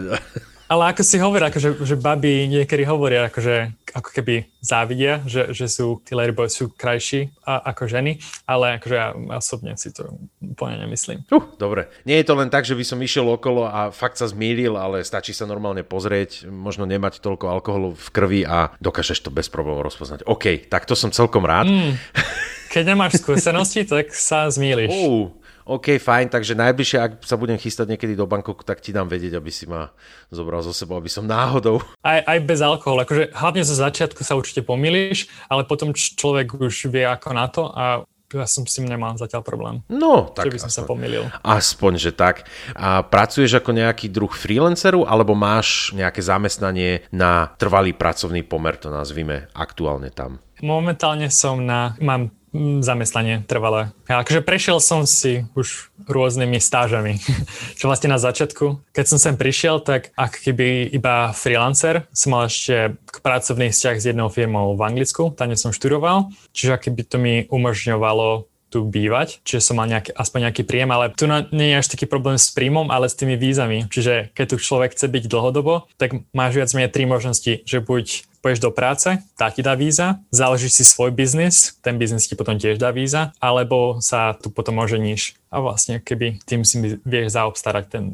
Ale ako si hovorí, akože, že baby niekedy hovoria, akože, ako keby závidia, že, že sú, tí ladyboy sú krajší a, ako ženy, ale akože ja osobne si to úplne nemyslím. Uh, dobre. Nie je to len tak, že by som išiel okolo a fakt sa zmýlil, ale stačí sa normálne pozrieť, možno nemať toľko alkoholu v krvi a dokážeš to bez problémov rozpoznať. OK, tak to som celkom rád. Mm. Keď nemáš skúsenosti, tak sa zmýliš. Uh, OK, fajn, takže najbližšie, ak sa budem chystať niekedy do Bangkoku, tak ti dám vedieť, aby si ma zobral zo sebou, aby som náhodou. Aj, aj bez alkoholu, akože hlavne zo začiatku sa určite pomýliš, ale potom človek už vie ako na to a ja som s tým nemal zatiaľ problém. No, tak že by som aspoň, sa pomýlil. Aspoň, že tak. A pracuješ ako nejaký druh freelanceru, alebo máš nejaké zamestnanie na trvalý pracovný pomer, to nazvime aktuálne tam? Momentálne som na, mám zamestnanie trvalé. Ja akože prešiel som si už rôznymi stážami. Čo vlastne na začiatku, keď som sem prišiel, tak ak keby iba freelancer, som mal ešte pracovný vzťah s jednou firmou v Anglicku, tam som študoval, čiže keby to mi umožňovalo tu bývať, čiže som mal nejaký, aspoň nejaký príjem, ale tu nie je až taký problém s príjmom, ale s tými vízami. Čiže keď tu človek chce byť dlhodobo, tak máš viac menej tri možnosti, že buď pôjdeš do práce, tá ti dá víza, založíš si svoj biznis, ten biznis ti potom tiež dá víza, alebo sa tu potom oženíš a vlastne keby tým si vieš zaobstarať ten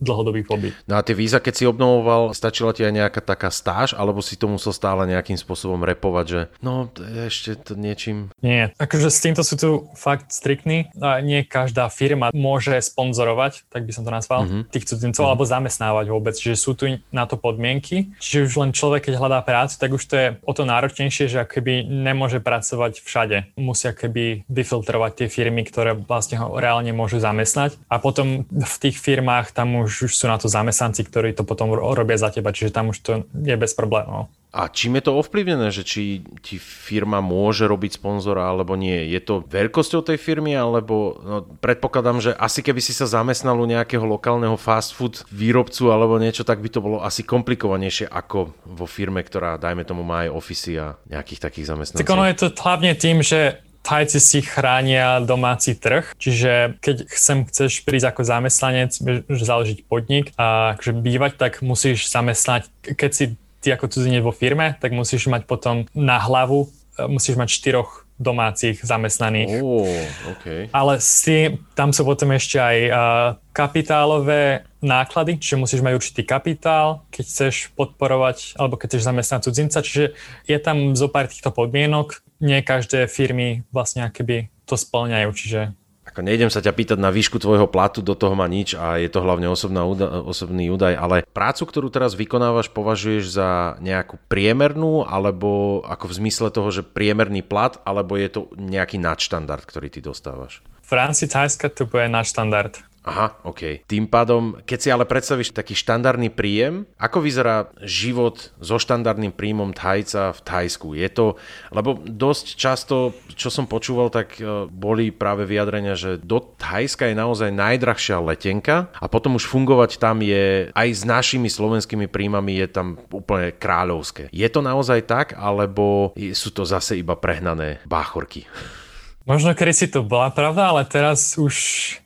dlhodobý pobyt. No a tie víza, keď si obnovoval, stačila ti aj nejaká taká stáž, alebo si to musel stále nejakým spôsobom repovať, že no ešte to niečím... Nie, akože s týmto sú tu fakt striktní a nie každá firma môže sponzorovať, tak by som to nazval, mm-hmm. tých cudzincov, mm-hmm. alebo zamestnávať vôbec, čiže sú tu na to podmienky, čiže už len človek, keď hľadá prácu, tak už to je o to náročnejšie, že keby nemôže pracovať všade. Musia keby vyfiltrovať tie firmy, ktoré vlastne ho reálne môžu zamestnať a potom v tých firmách tam už už, už sú na to zamestnanci, ktorí to potom robia za teba, čiže tam už to je bez problémov. A čím je to ovplyvnené, že či ti firma môže robiť sponzora alebo nie? Je to veľkosťou tej firmy, alebo no, predpokladám, že asi keby si sa zamestnal u nejakého lokálneho fast food výrobcu alebo niečo, tak by to bolo asi komplikovanejšie ako vo firme, ktorá, dajme tomu, má aj ofisy a nejakých takých zamestnancov. Tak ono je to hlavne tým, že Thajci si chránia domáci trh, čiže keď sem chceš prísť ako zamestnanec, založiť podnik a akože bývať, tak musíš zamestnať, keď si ty ako cudzinec vo firme, tak musíš mať potom na hlavu, e, musíš mať štyroch domácich zamestnaných. Oh, okay. Ale si, tam sú potom ešte aj uh, kapitálové náklady, čiže musíš mať určitý kapitál, keď chceš podporovať, alebo keď chceš zamestnať cudzinca, čiže je tam zo pár týchto podmienok, nie každé firmy vlastne akoby to splňajú, čiže ako nejdem sa ťa pýtať na výšku tvojho platu, do toho má nič a je to hlavne osobná, osobný údaj, ale prácu, ktorú teraz vykonávaš, považuješ za nejakú priemernú, alebo ako v zmysle toho, že priemerný plat, alebo je to nejaký nadštandard, ktorý ty dostávaš? V rámci Thajska to bude nadštandard. Aha, OK. Tým pádom, keď si ale predstavíš taký štandardný príjem, ako vyzerá život so štandardným príjmom Thajca v Thajsku? Je to, lebo dosť často, čo som počúval, tak e, boli práve vyjadrenia, že do Thajska je naozaj najdrahšia letenka a potom už fungovať tam je aj s našimi slovenskými príjmami je tam úplne kráľovské. Je to naozaj tak, alebo sú to zase iba prehnané báchorky? Možno kedy si to bola pravda, ale teraz už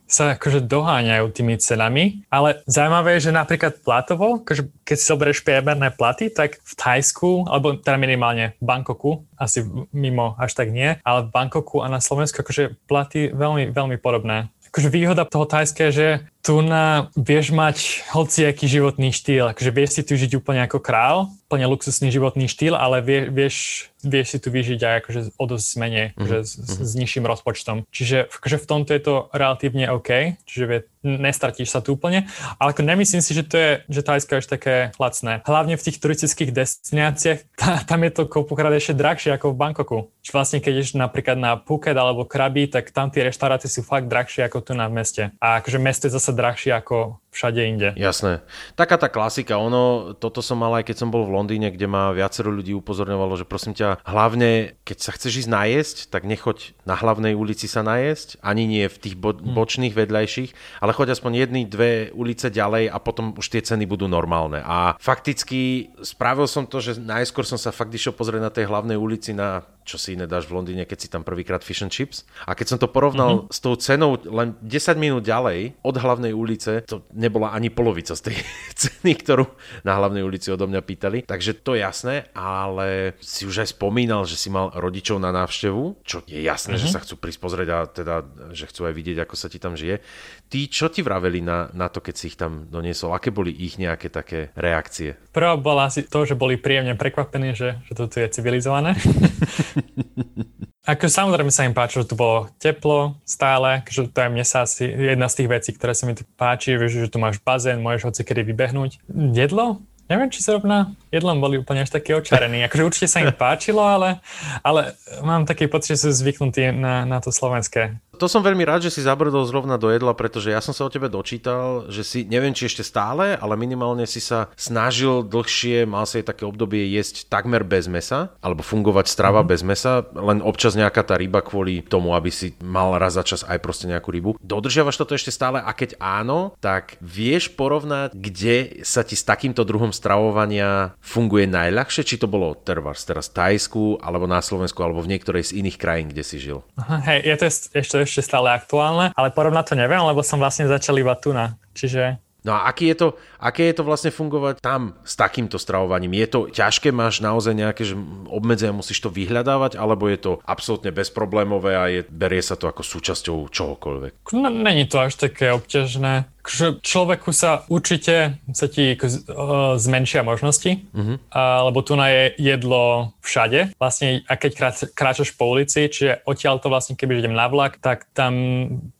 sa akože doháňajú tými cenami. Ale zaujímavé je, že napríklad platovo, akože keď si zoberieš priemerné platy, tak v Thajsku, alebo teda minimálne v Bangkoku, asi mimo až tak nie, ale v Bangkoku a na Slovensku akože platy veľmi, veľmi podobné akože výhoda toho Thajska je, že tu na, vieš mať hociaký životný štýl, akože vieš si tu žiť úplne ako král, plne luxusný životný štýl, ale vie, vieš, vieš si tu vyžiť aj akože o dosť menej, mm-hmm. akože s, s nižším rozpočtom. Čiže akože v tomto je to relatívne OK, čiže vie, nestratíš sa tu úplne, ale ako nemyslím si, že to je, že Thajsko je ešte také lacné. Hlavne v tých turistických destináciách, tá, tam je to kopukrát ešte drahšie ako v Bangkoku. Čiže vlastne keď ideš napríklad na Phuket alebo Krabi, tak tam tie reštaurácie sú fakt drahšie ako tu na meste. A akože mesto je zase drahšie ako všade inde. Jasné. Taká tá klasika, ono, toto som mal aj keď som bol v Londýne, kde ma viacero ľudí upozorňovalo, že prosím ťa, hlavne keď sa chceš ísť najesť, tak nechoď na hlavnej ulici sa najesť, ani nie v tých bo- hm. bočných vedľajších, ale choď aspoň jedny, dve ulice ďalej a potom už tie ceny budú normálne. A fakticky spravil som to, že najskôr som sa fakt išiel pozrieť na tej hlavnej ulici na čo si iné dáš v Londýne, keď si tam prvýkrát fish and chips. A keď som to porovnal mm-hmm. s tou cenou len 10 minút ďalej od hlavnej ulice, to nebola ani polovica z tej ceny, ktorú na hlavnej ulici odo mňa pýtali. Takže to je jasné, ale si už aj spomínal, že si mal rodičov na návštevu, čo je jasné, mm-hmm. že mhm. sa chcú prísť pozrieť a teda, že chcú aj vidieť, ako sa ti tam žije. Tí, čo ti vraveli na, na to, keď si ich tam doniesol? Aké boli ich nejaké také reakcie? Prvá bola asi to, že boli príjemne prekvapení, že, že toto je civilizované. Ako samozrejme sa im páči, že tu bolo teplo stále, že to je mne sa asi jedna z tých vecí, ktoré sa mi tu páči, že, že tu máš bazén, môžeš hoci kedy vybehnúť. Jedlo? Neviem, či sa rovná jedlom boli úplne až takí očarení. Akože určite sa im páčilo, ale, ale mám taký pocit, že sú zvyknutí na, na to slovenské to som veľmi rád, že si zabrdol zrovna do jedla, pretože ja som sa o tebe dočítal, že si, neviem či ešte stále, ale minimálne si sa snažil dlhšie, mal si aj také obdobie jesť takmer bez mesa, alebo fungovať strava mm-hmm. bez mesa, len občas nejaká tá ryba kvôli tomu, aby si mal raz za čas aj proste nejakú rybu. Dodržiavaš toto ešte stále a keď áno, tak vieš porovnať, kde sa ti s takýmto druhom stravovania funguje najľahšie, či to bolo teraz, teraz v Tajsku, alebo na Slovensku, alebo v niektorej z iných krajín, kde si žil. Hej, je to ešte ešte stále aktuálne, ale porovnať to neviem, lebo som vlastne začal iba tu na. Čiže No a aký je to, aké je to vlastne fungovať tam s takýmto stravovaním? Je to ťažké, máš naozaj nejaké že obmedzenia, musíš to vyhľadávať, alebo je to absolútne bezproblémové a je, berie sa to ako súčasťou čohokoľvek? No, není to až také obťažné že človeku sa určite sa ti uh, zmenšia možnosti, uh-huh. uh, lebo tu na je jedlo všade. Vlastne, a keď krát, kráčaš po ulici, čiže odtiaľ to vlastne, keby idem na vlak, tak tam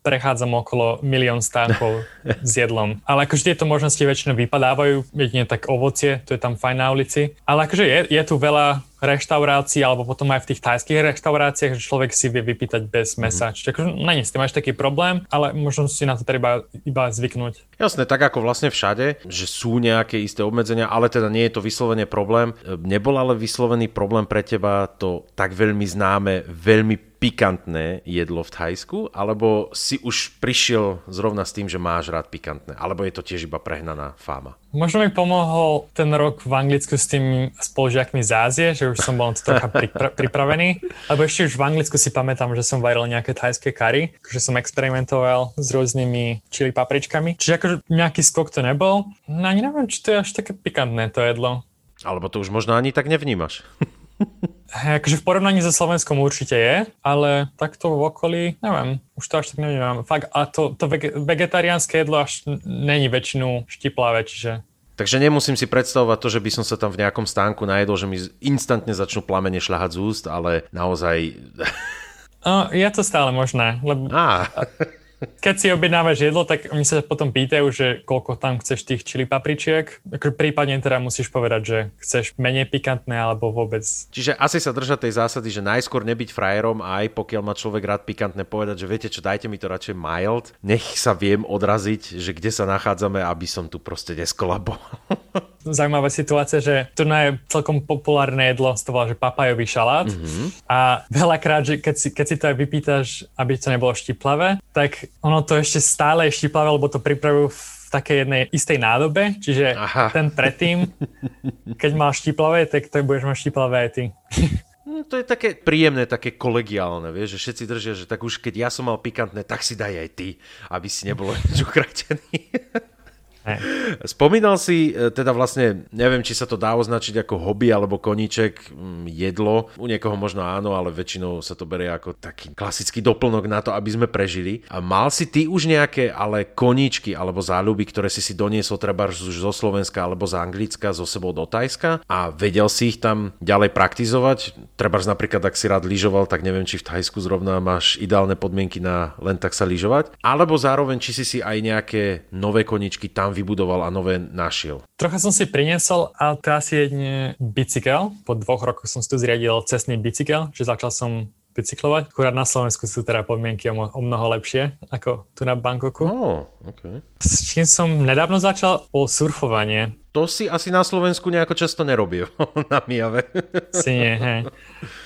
prechádzam okolo milión stánkov s jedlom. Ale akože tieto možnosti väčšinou vypadávajú, jedine tak ovocie, to je tam fajn na ulici. Ale akože je, je tu veľa reštaurácií alebo potom aj v tých tajských reštauráciách, že človek si vie vypýtať bez mhm. mesa. Mm. Čiže akože není s tým až taký problém, ale možno si na to treba iba zvyknúť. Jasné, tak ako vlastne všade, že sú nejaké isté obmedzenia, ale teda nie je to vyslovene problém. Nebol ale vyslovený problém pre teba to tak veľmi známe, veľmi pikantné jedlo v Thajsku, alebo si už prišiel zrovna s tým, že máš rád pikantné, alebo je to tiež iba prehnaná fáma? Možno mi pomohol ten rok v Anglicku s tými spolužiakmi z Ázie, že už som bol to trocha pripra- pripravený, lebo ešte už v Anglicku si pamätám, že som varil nejaké thajské kary, že som experimentoval s rôznymi čili papričkami, čiže akože nejaký skok to nebol. No ani neviem, či to je až také pikantné to jedlo. Alebo to už možno ani tak nevnímaš. Akože v porovnaní so Slovenskom určite je, ale takto v okolí, neviem, už to až tak neviem. Fakt, a to, to vegetariánske jedlo až není väčšinu štiplavé, čiže Takže nemusím si predstavovať to, že by som sa tam v nejakom stánku najedol, že mi instantne začnú plamene šľahať z úst, ale naozaj... No, je to stále možné, lebo... Ah. Keď si objednávaš jedlo, tak oni sa potom pýtajú, že koľko tam chceš tých čili papričiek. Prípadne teda musíš povedať, že chceš menej pikantné alebo vôbec. Čiže asi sa držať tej zásady, že najskôr nebyť frajerom a aj pokiaľ má človek rád pikantné, povedať, že viete čo, dajte mi to radšej mild, nech sa viem odraziť, že kde sa nachádzame, aby som tu proste neskolaboval. Zaujímavá situácia, že tu je celkom populárne jedlo, to volá, že papajový šalát. Mm-hmm. A veľakrát, že keď si, keď si to aj vypýtaš, aby to nebolo štiplavé, tak ono to ešte stále je štiplavé, lebo to pripravujú v takej jednej istej nádobe, čiže Aha. ten predtým, keď mal štiplavé, tak to budeš mať štiplavé aj ty. No, to je také príjemné, také kolegiálne, vieš, že všetci držia, že tak už keď ja som mal pikantné, tak si daj aj ty, aby si nebol nič ukratený. Spomínal si e, teda vlastne, neviem, či sa to dá označiť ako hobby alebo koníček, mm, jedlo. U niekoho možno áno, ale väčšinou sa to berie ako taký klasický doplnok na to, aby sme prežili. A mal si ty už nejaké ale koníčky alebo záľuby, ktoré si si doniesol treba už zo Slovenska alebo z Anglicka so sebou do Tajska a vedel si ich tam ďalej praktizovať? Treba napríklad, ak si rád lyžoval, tak neviem, či v Tajsku zrovna máš ideálne podmienky na len tak sa lyžovať. Alebo zároveň, či si si aj nejaké nové koníčky tam vybudoval a nové našiel? Trocha som si priniesol a asi jedne bicykel. Po dvoch rokoch som si tu zriadil cestný bicykel, že začal som bicyklovať. Akurát na Slovensku sú teda podmienky o, o mnoho lepšie ako tu na Bangkoku. Oh, okay. S čím som nedávno začal o surfovanie. To si asi na Slovensku nejako často nerobil na Mijave. Si nie, hej.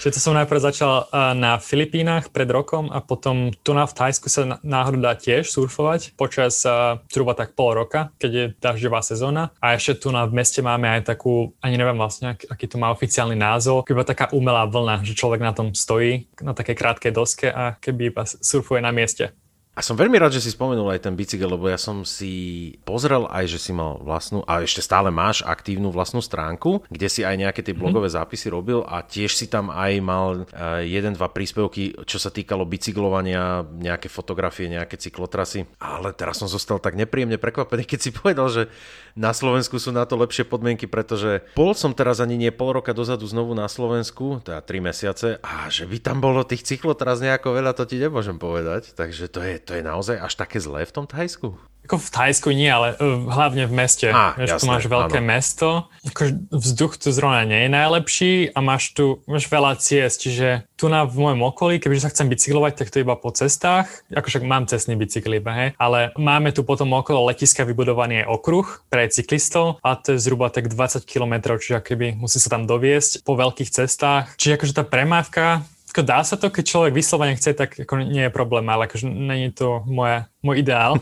Čiže to som najprv začal na Filipínach pred rokom a potom tu na v Thajsku sa náhodou dá tiež surfovať počas zhruba tak pol roka, keď je dažďová sezóna. A ešte tu na v meste máme aj takú, ani neviem vlastne, aký to má oficiálny názov, iba taká umelá vlna, že človek na tom stojí na takej krátkej doske a keby iba surfuje na mieste. A som veľmi rád, že si spomenul aj ten bicykel, lebo ja som si pozrel aj, že si mal vlastnú, a ešte stále máš aktívnu vlastnú stránku, kde si aj nejaké tie mhm. blogové zápisy robil a tiež si tam aj mal uh, jeden, dva príspevky, čo sa týkalo bicyklovania, nejaké fotografie, nejaké cyklotrasy. Ale teraz som zostal tak nepríjemne prekvapený, keď si povedal, že na Slovensku sú na to lepšie podmienky, pretože bol som teraz ani nie pol roka dozadu znovu na Slovensku, teda tri mesiace, a že by tam bolo tých cyklotras nejako veľa, to ti nemôžem povedať. Takže to je to je naozaj až také zlé v tom Thajsku? Ako v Thajsku nie, ale uh, hlavne v meste. Á, Vieš, tu máš veľké áno. mesto. Ako vzduch tu zrovna nie je najlepší a máš tu máš veľa ciest, čiže tu na v mojom okolí, kebyže sa chcem bicyklovať, tak to iba po cestách. Ako však mám cestný bicykel iba, hej. Ale máme tu potom okolo letiska vybudovaný aj okruh pre cyklistov a to je zhruba tak 20 km, čiže keby musí sa tam doviesť po veľkých cestách. Čiže akože tá premávka ako dá sa to, keď človek vyslovene chce, tak ako nie je problém, ale akože není to moja, môj ideál.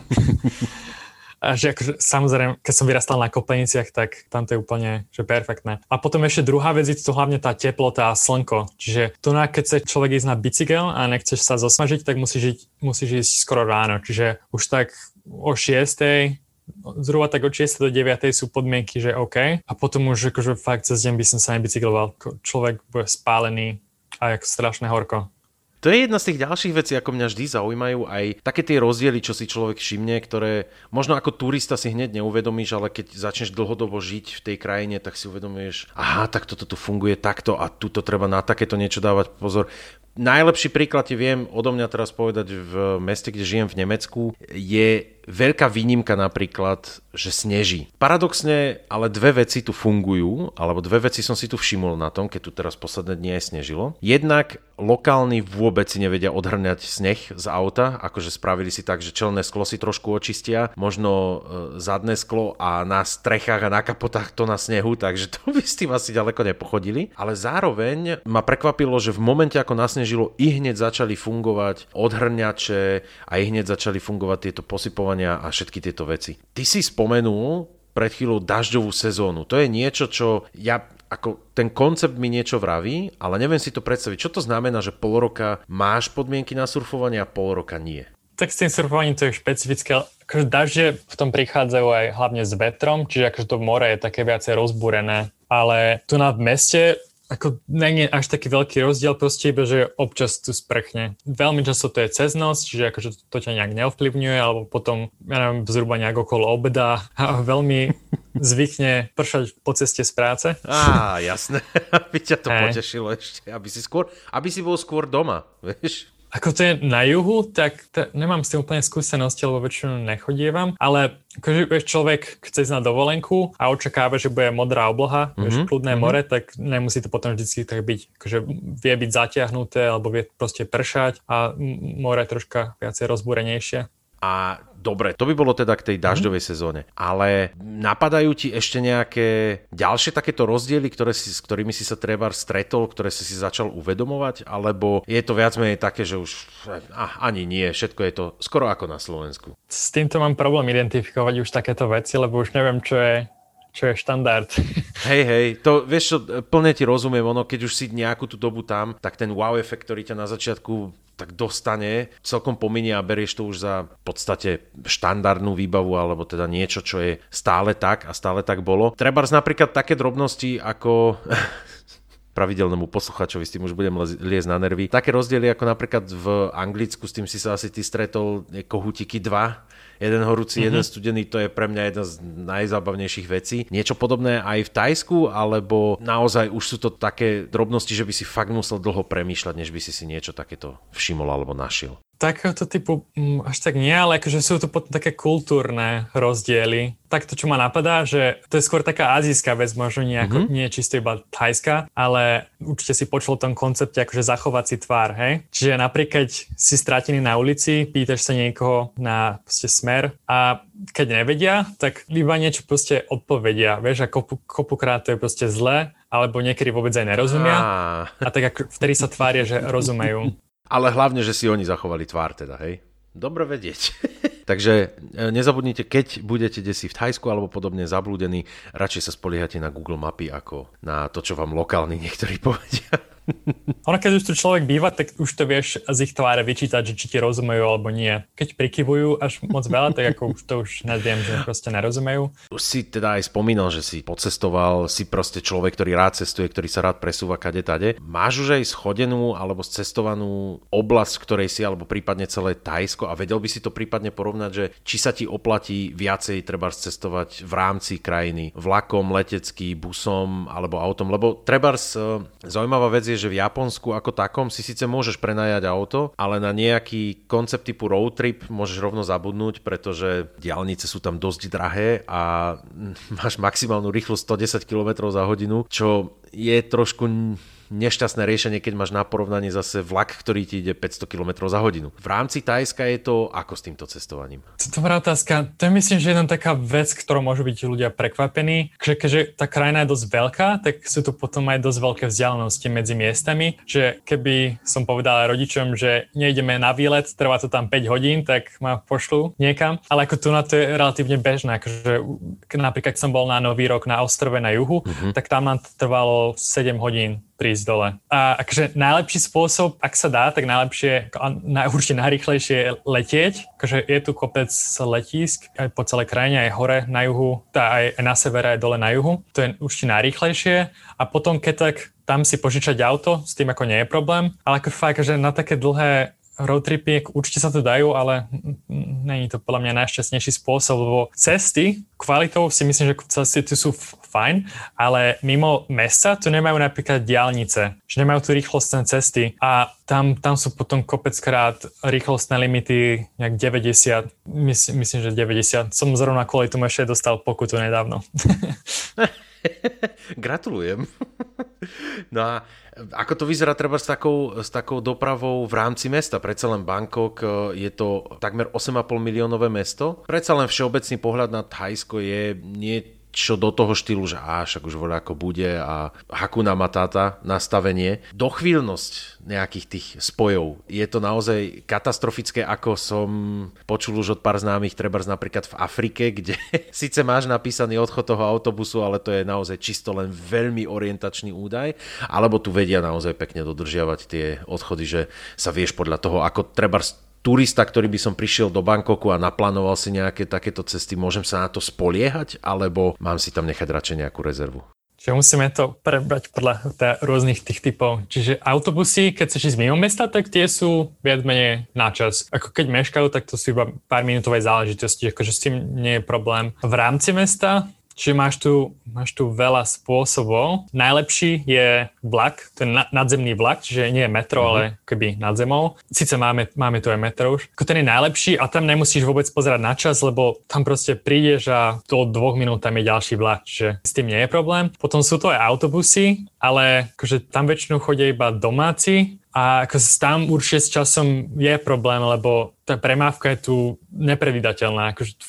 A že akože, samozrejme, keď som vyrastal na kopeniciach, tak tam to je úplne že perfektné. A potom ešte druhá vec je to hlavne tá teplota a slnko. Čiže tu, keď chce človek ísť na bicykel a nechceš sa zosmažiť, tak musíš, ísť, musíš ísť skoro ráno. Čiže už tak o 6 zhruba tak od 6 do 9 sú podmienky, že OK. A potom už akože fakt cez deň by som sa nebicykloval. Človek bude spálený a jak strašné horko. To je jedna z tých ďalších vecí, ako mňa vždy zaujímajú, aj také tie rozdiely, čo si človek všimne, ktoré možno ako turista si hneď neuvedomíš, ale keď začneš dlhodobo žiť v tej krajine, tak si uvedomuješ, aha, tak toto tu funguje takto a tu to treba na takéto niečo dávať pozor. Najlepší príklad ti viem odo mňa teraz povedať v meste, kde žijem v Nemecku, je veľká výnimka napríklad, že sneží. Paradoxne, ale dve veci tu fungujú, alebo dve veci som si tu všimol na tom, keď tu teraz posledné dni aj snežilo. Jednak lokálni vôbec si nevedia odhrňať sneh z auta, akože spravili si tak, že čelné sklo si trošku očistia, možno e, zadné sklo a na strechách a na kapotách to na snehu, takže to by s tým asi ďaleko nepochodili. Ale zároveň ma prekvapilo, že v momente ako nasnežilo, i hneď začali fungovať odhrňače a i hneď začali fungovať tieto posypovania a všetky tieto veci. Ty si spomenul pred chvíľou dažďovú sezónu. To je niečo, čo ja ako ten koncept mi niečo vraví, ale neviem si to predstaviť. Čo to znamená, že pol roka máš podmienky na surfovanie a pol roka nie? Tak s tým surfovaním to je špecifické. Akože dažde v tom prichádzajú aj hlavne s vetrom, čiže akože to more je také viacej rozbúrené. Ale tu na v meste ako nie je až taký veľký rozdiel, proste iba, že občas tu sprchne. Veľmi často to je cez noc, čiže akože to, ťa nejak neovplyvňuje, alebo potom, ja neviem, zhruba nejak okolo obeda a veľmi zvykne pršať po ceste z práce. Á, jasné, aby ťa to hey. potešilo ešte, aby si skôr, aby si bol skôr doma, vieš? Ako to je na juhu, tak t- nemám s tým úplne skúsenosti, lebo väčšinu nechodievam, ale akože vieš, človek chce ísť na dovolenku a očakáva, že bude modrá obloha, mm-hmm. vieš, mhm, kľudné mm-hmm. more, tak nemusí to potom vždy tak byť, akože vie byť zatiahnuté alebo vie proste pršať a more troška viacej rozbúrenejšie. A dobre, to by bolo teda k tej dažďovej mm. sezóne. Ale napadajú ti ešte nejaké ďalšie takéto rozdiely, ktoré si, s ktorými si sa treba stretol, ktoré si si začal uvedomovať? Alebo je to viac menej také, že už ah, ani nie, všetko je to skoro ako na Slovensku? S týmto mám problém identifikovať už takéto veci, lebo už neviem, čo je čo je štandard. Hej, hej, to vieš čo, plne ti rozumiem, ono, keď už si nejakú tú dobu tam, tak ten wow efekt, ktorý ťa na začiatku tak dostane, celkom pominie a berieš to už za v podstate štandardnú výbavu alebo teda niečo, čo je stále tak a stále tak bolo. Treba napríklad také drobnosti ako pravidelnému posluchačovi, s tým už budem liezť na nervy. Také rozdiely ako napríklad v Anglicku, s tým si sa asi ty stretol, kohutiky 2, jeden horúci, mm-hmm. jeden studený, to je pre mňa jedna z najzábavnejších vecí. Niečo podobné aj v Tajsku, alebo naozaj už sú to také drobnosti, že by si fakt musel dlho premýšľať, než by si si niečo takéto všimol alebo našiel? Takéhoto typu mm, až tak nie, ale akože sú to potom také kultúrne rozdiely. Tak to, čo ma napadá, že to je skôr taká azijská vec, možno nie, ako, mm-hmm. nie čisto iba thajská, ale určite si počul o tom koncepte akože zachovať si tvár, hej? Čiže napríklad si stratený na ulici, pýtaš sa niekoho na proste smer a keď nevedia, tak iba niečo proste odpovedia, vieš, a kopu, kopukrát to je proste zle, alebo niekedy vôbec aj nerozumia. A tak ako vtedy sa tvária, že rozumejú. Ale hlavne, že si oni zachovali tvár teda, hej? Dobre vedieť. Takže e, nezabudnite, keď budete desi v Thajsku alebo podobne zablúdení, radšej sa spoliehate na Google mapy ako na to, čo vám lokálni niektorí povedia. Ono, keď už tu človek býva, tak už to vieš z ich tváre vyčítať, že či ti rozumejú alebo nie. Keď prikyvujú až moc veľa, tak ako už to už neviem, že proste nerozumejú. Už si teda aj spomínal, že si pocestoval, si proste človek, ktorý rád cestuje, ktorý sa rád presúva kade tade. Máš už aj schodenú alebo cestovanú oblasť, v ktorej si, alebo prípadne celé Tajsko a vedel by si to prípadne porovnať, že či sa ti oplatí viacej treba cestovať v rámci krajiny vlakom, letecký, busom alebo autom, lebo treba e, zaujímavá vec je, že v Japonsku ako takom si síce môžeš prenajať auto, ale na nejaký koncept typu road trip môžeš rovno zabudnúť, pretože diálnice sú tam dosť drahé a máš maximálnu rýchlosť 110 km za hodinu, čo je trošku nešťastné riešenie, keď máš na porovnanie zase vlak, ktorý ti ide 500 km za hodinu. V rámci Tajska je to ako s týmto cestovaním? Dobrá otázka. To je myslím, že jedna taká vec, ktorou môžu byť ľudia prekvapení, že keďže tá krajina je dosť veľká, tak sú tu potom aj dosť veľké vzdialenosti medzi miestami, že keby som povedal rodičom, že nejdeme na výlet, trvá to tam 5 hodín, tak ma pošlu niekam. Ale ako tu na to je relatívne bežné, akože napríklad keď som bol na Nový rok na ostrove na juhu, mm-hmm. tak tam nám trvalo 7 hodín prísť dole. A akože najlepší spôsob, ak sa dá, tak najlepšie, na, určite najrychlejšie je letieť. Akože je tu kopec letísk aj po celej krajine, aj hore na juhu, tá aj, na severe, aj dole na juhu. To je určite najrychlejšie. A potom, keď tak tam si požičať auto, s tým ako nie je problém. Ale ako fakt, že na také dlhé roadtripy, určite sa to dajú, ale není to podľa mňa najšťastnejší spôsob, lebo cesty kvalitou si myslím, že cesty sú fajn, ale mimo mesta tu nemajú napríklad diálnice, že nemajú tu rýchlostné cesty a tam, tam sú potom kopeckrát rýchlostné limity nejak 90, myslím, myslím, že 90. Som zrovna kvôli tomu ešte dostal pokutu nedávno. Gratulujem. No a ako to vyzerá treba s takou, s takou dopravou v rámci mesta? Predsa len Bangkok e, je to takmer 8,5 miliónové mesto. Predsa len všeobecný pohľad na Thajsko je nie čo do toho štýlu, že á, však už voľa ako bude a Hakuna Matata nastavenie. Dochvíľnosť nejakých tých spojov. Je to naozaj katastrofické, ako som počul už od pár známych, treba napríklad v Afrike, kde síce máš napísaný odchod toho autobusu, ale to je naozaj čisto len veľmi orientačný údaj, alebo tu vedia naozaj pekne dodržiavať tie odchody, že sa vieš podľa toho, ako treba turista, ktorý by som prišiel do Bangkoku a naplánoval si nejaké takéto cesty, môžem sa na to spoliehať, alebo mám si tam nechať radšej nejakú rezervu? Čiže musíme to prebrať podľa rôznych tých typov. Čiže autobusy, keď chceš ísť mimo mesta, tak tie sú viac menej na čas. Ako keď meškajú, tak to sú iba pár minútové záležitosti, akože s tým nie je problém. V rámci mesta Čiže máš tu, máš tu veľa spôsobov. Najlepší je vlak, ten nadzemný vlak, čiže nie je metro, uh-huh. ale keby nad zemou. Sice máme, máme tu aj metro už. Ako ten je najlepší a tam nemusíš vôbec pozerať na čas, lebo tam proste prídeš a do dvoch minút tam je ďalší vlak, čiže s tým nie je problém. Potom sú to aj autobusy, ale akože tam väčšinou chodia iba domáci a ako tam určite s časom je problém, lebo tá premávka je tu neprevydateľná. Akože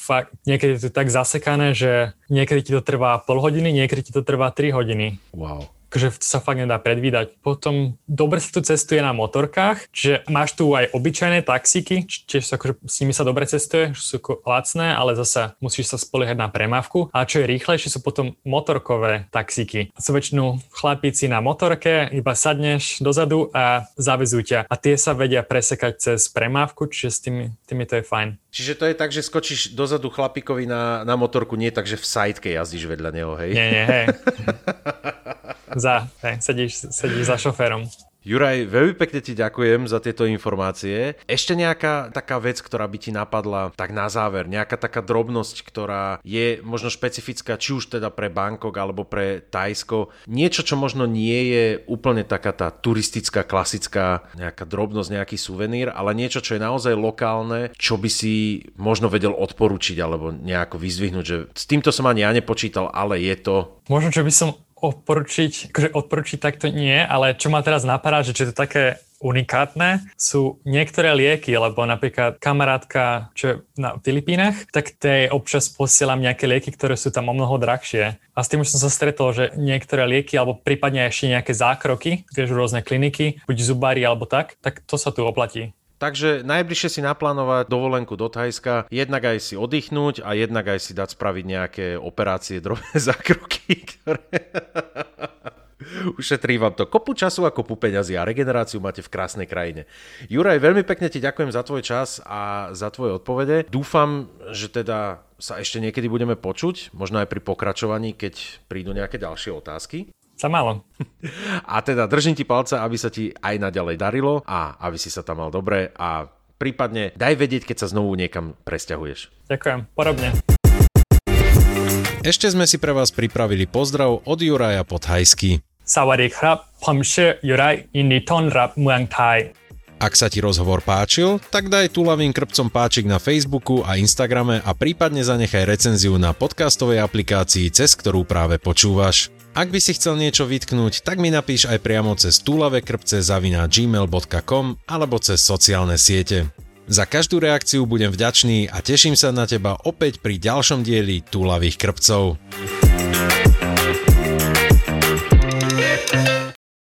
niekedy je to tak zasekané, že niekedy ti to trvá pol hodiny, niekedy ti to trvá 3 hodiny. Wow akože sa fakt nedá predvídať. Potom dobre sa tu cestuje na motorkách, čiže máš tu aj obyčajné taxíky, tiež akože s nimi sa dobre cestuje, sú lacné, ale zase musíš sa spoliehať na premávku. A čo je rýchlejšie, sú potom motorkové taxíky. Sú väčšinou chlapíci na motorke, iba sadneš dozadu a zavezú ťa. A tie sa vedia presekať cez premávku, čiže s tými, tými to je fajn. Čiže to je tak, že skočíš dozadu chlapíkovi na, na motorku, nie tak, že v sajtke jazdíš vedľa neho, hej? Nie, nie, hej. za, hej, sedíš, sedíš za šoférom. Juraj, veľmi pekne ti ďakujem za tieto informácie. Ešte nejaká taká vec, ktorá by ti napadla tak na záver, nejaká taká drobnosť, ktorá je možno špecifická, či už teda pre Bangkok alebo pre Tajsko. Niečo, čo možno nie je úplne taká tá turistická, klasická nejaká drobnosť, nejaký suvenír, ale niečo, čo je naozaj lokálne, čo by si možno vedel odporučiť alebo nejako vyzvihnúť, že s týmto som ani ja nepočítal, ale je to... Možno, čo by som odporučiť, akože odporučiť takto nie, ale čo ma teraz napadá, že je to také unikátne, sú niektoré lieky, lebo napríklad kamarátka, čo je na Filipínach, tak tej občas posielam nejaké lieky, ktoré sú tam o mnoho drahšie. A s tým už som sa stretol, že niektoré lieky, alebo prípadne ešte nejaké zákroky, vieš, rôzne kliniky, buď zubári alebo tak, tak to sa tu oplatí. Takže najbližšie si naplánovať dovolenku do Thajska, jednak aj si oddychnúť a jednak aj si dať spraviť nejaké operácie, drobné zákroky, ktoré... Ušetrí vám to kopu času a kopu peňazí a regeneráciu máte v krásnej krajine. Juraj, veľmi pekne ti ďakujem za tvoj čas a za tvoje odpovede. Dúfam, že teda sa ešte niekedy budeme počuť, možno aj pri pokračovaní, keď prídu nejaké ďalšie otázky. Sa málo. A teda držím ti palca, aby sa ti aj naďalej darilo a aby si sa tam mal dobre a prípadne daj vedieť, keď sa znovu niekam presťahuješ. Ďakujem, podobne. Ešte sme si pre vás pripravili pozdrav od Juraja Podhajsky. Sawadee krab, pomše Juraj, indi ton rap muang thai. Ak sa ti rozhovor páčil, tak daj tulavým krpcom páčik na Facebooku a Instagrame a prípadne zanechaj recenziu na podcastovej aplikácii, cez ktorú práve počúvaš. Ak by si chcel niečo vytknúť, tak mi napíš aj priamo cez túlavekrpce zavina gmail.com alebo cez sociálne siete. Za každú reakciu budem vďačný a teším sa na teba opäť pri ďalšom dieli Túlavých krpcov.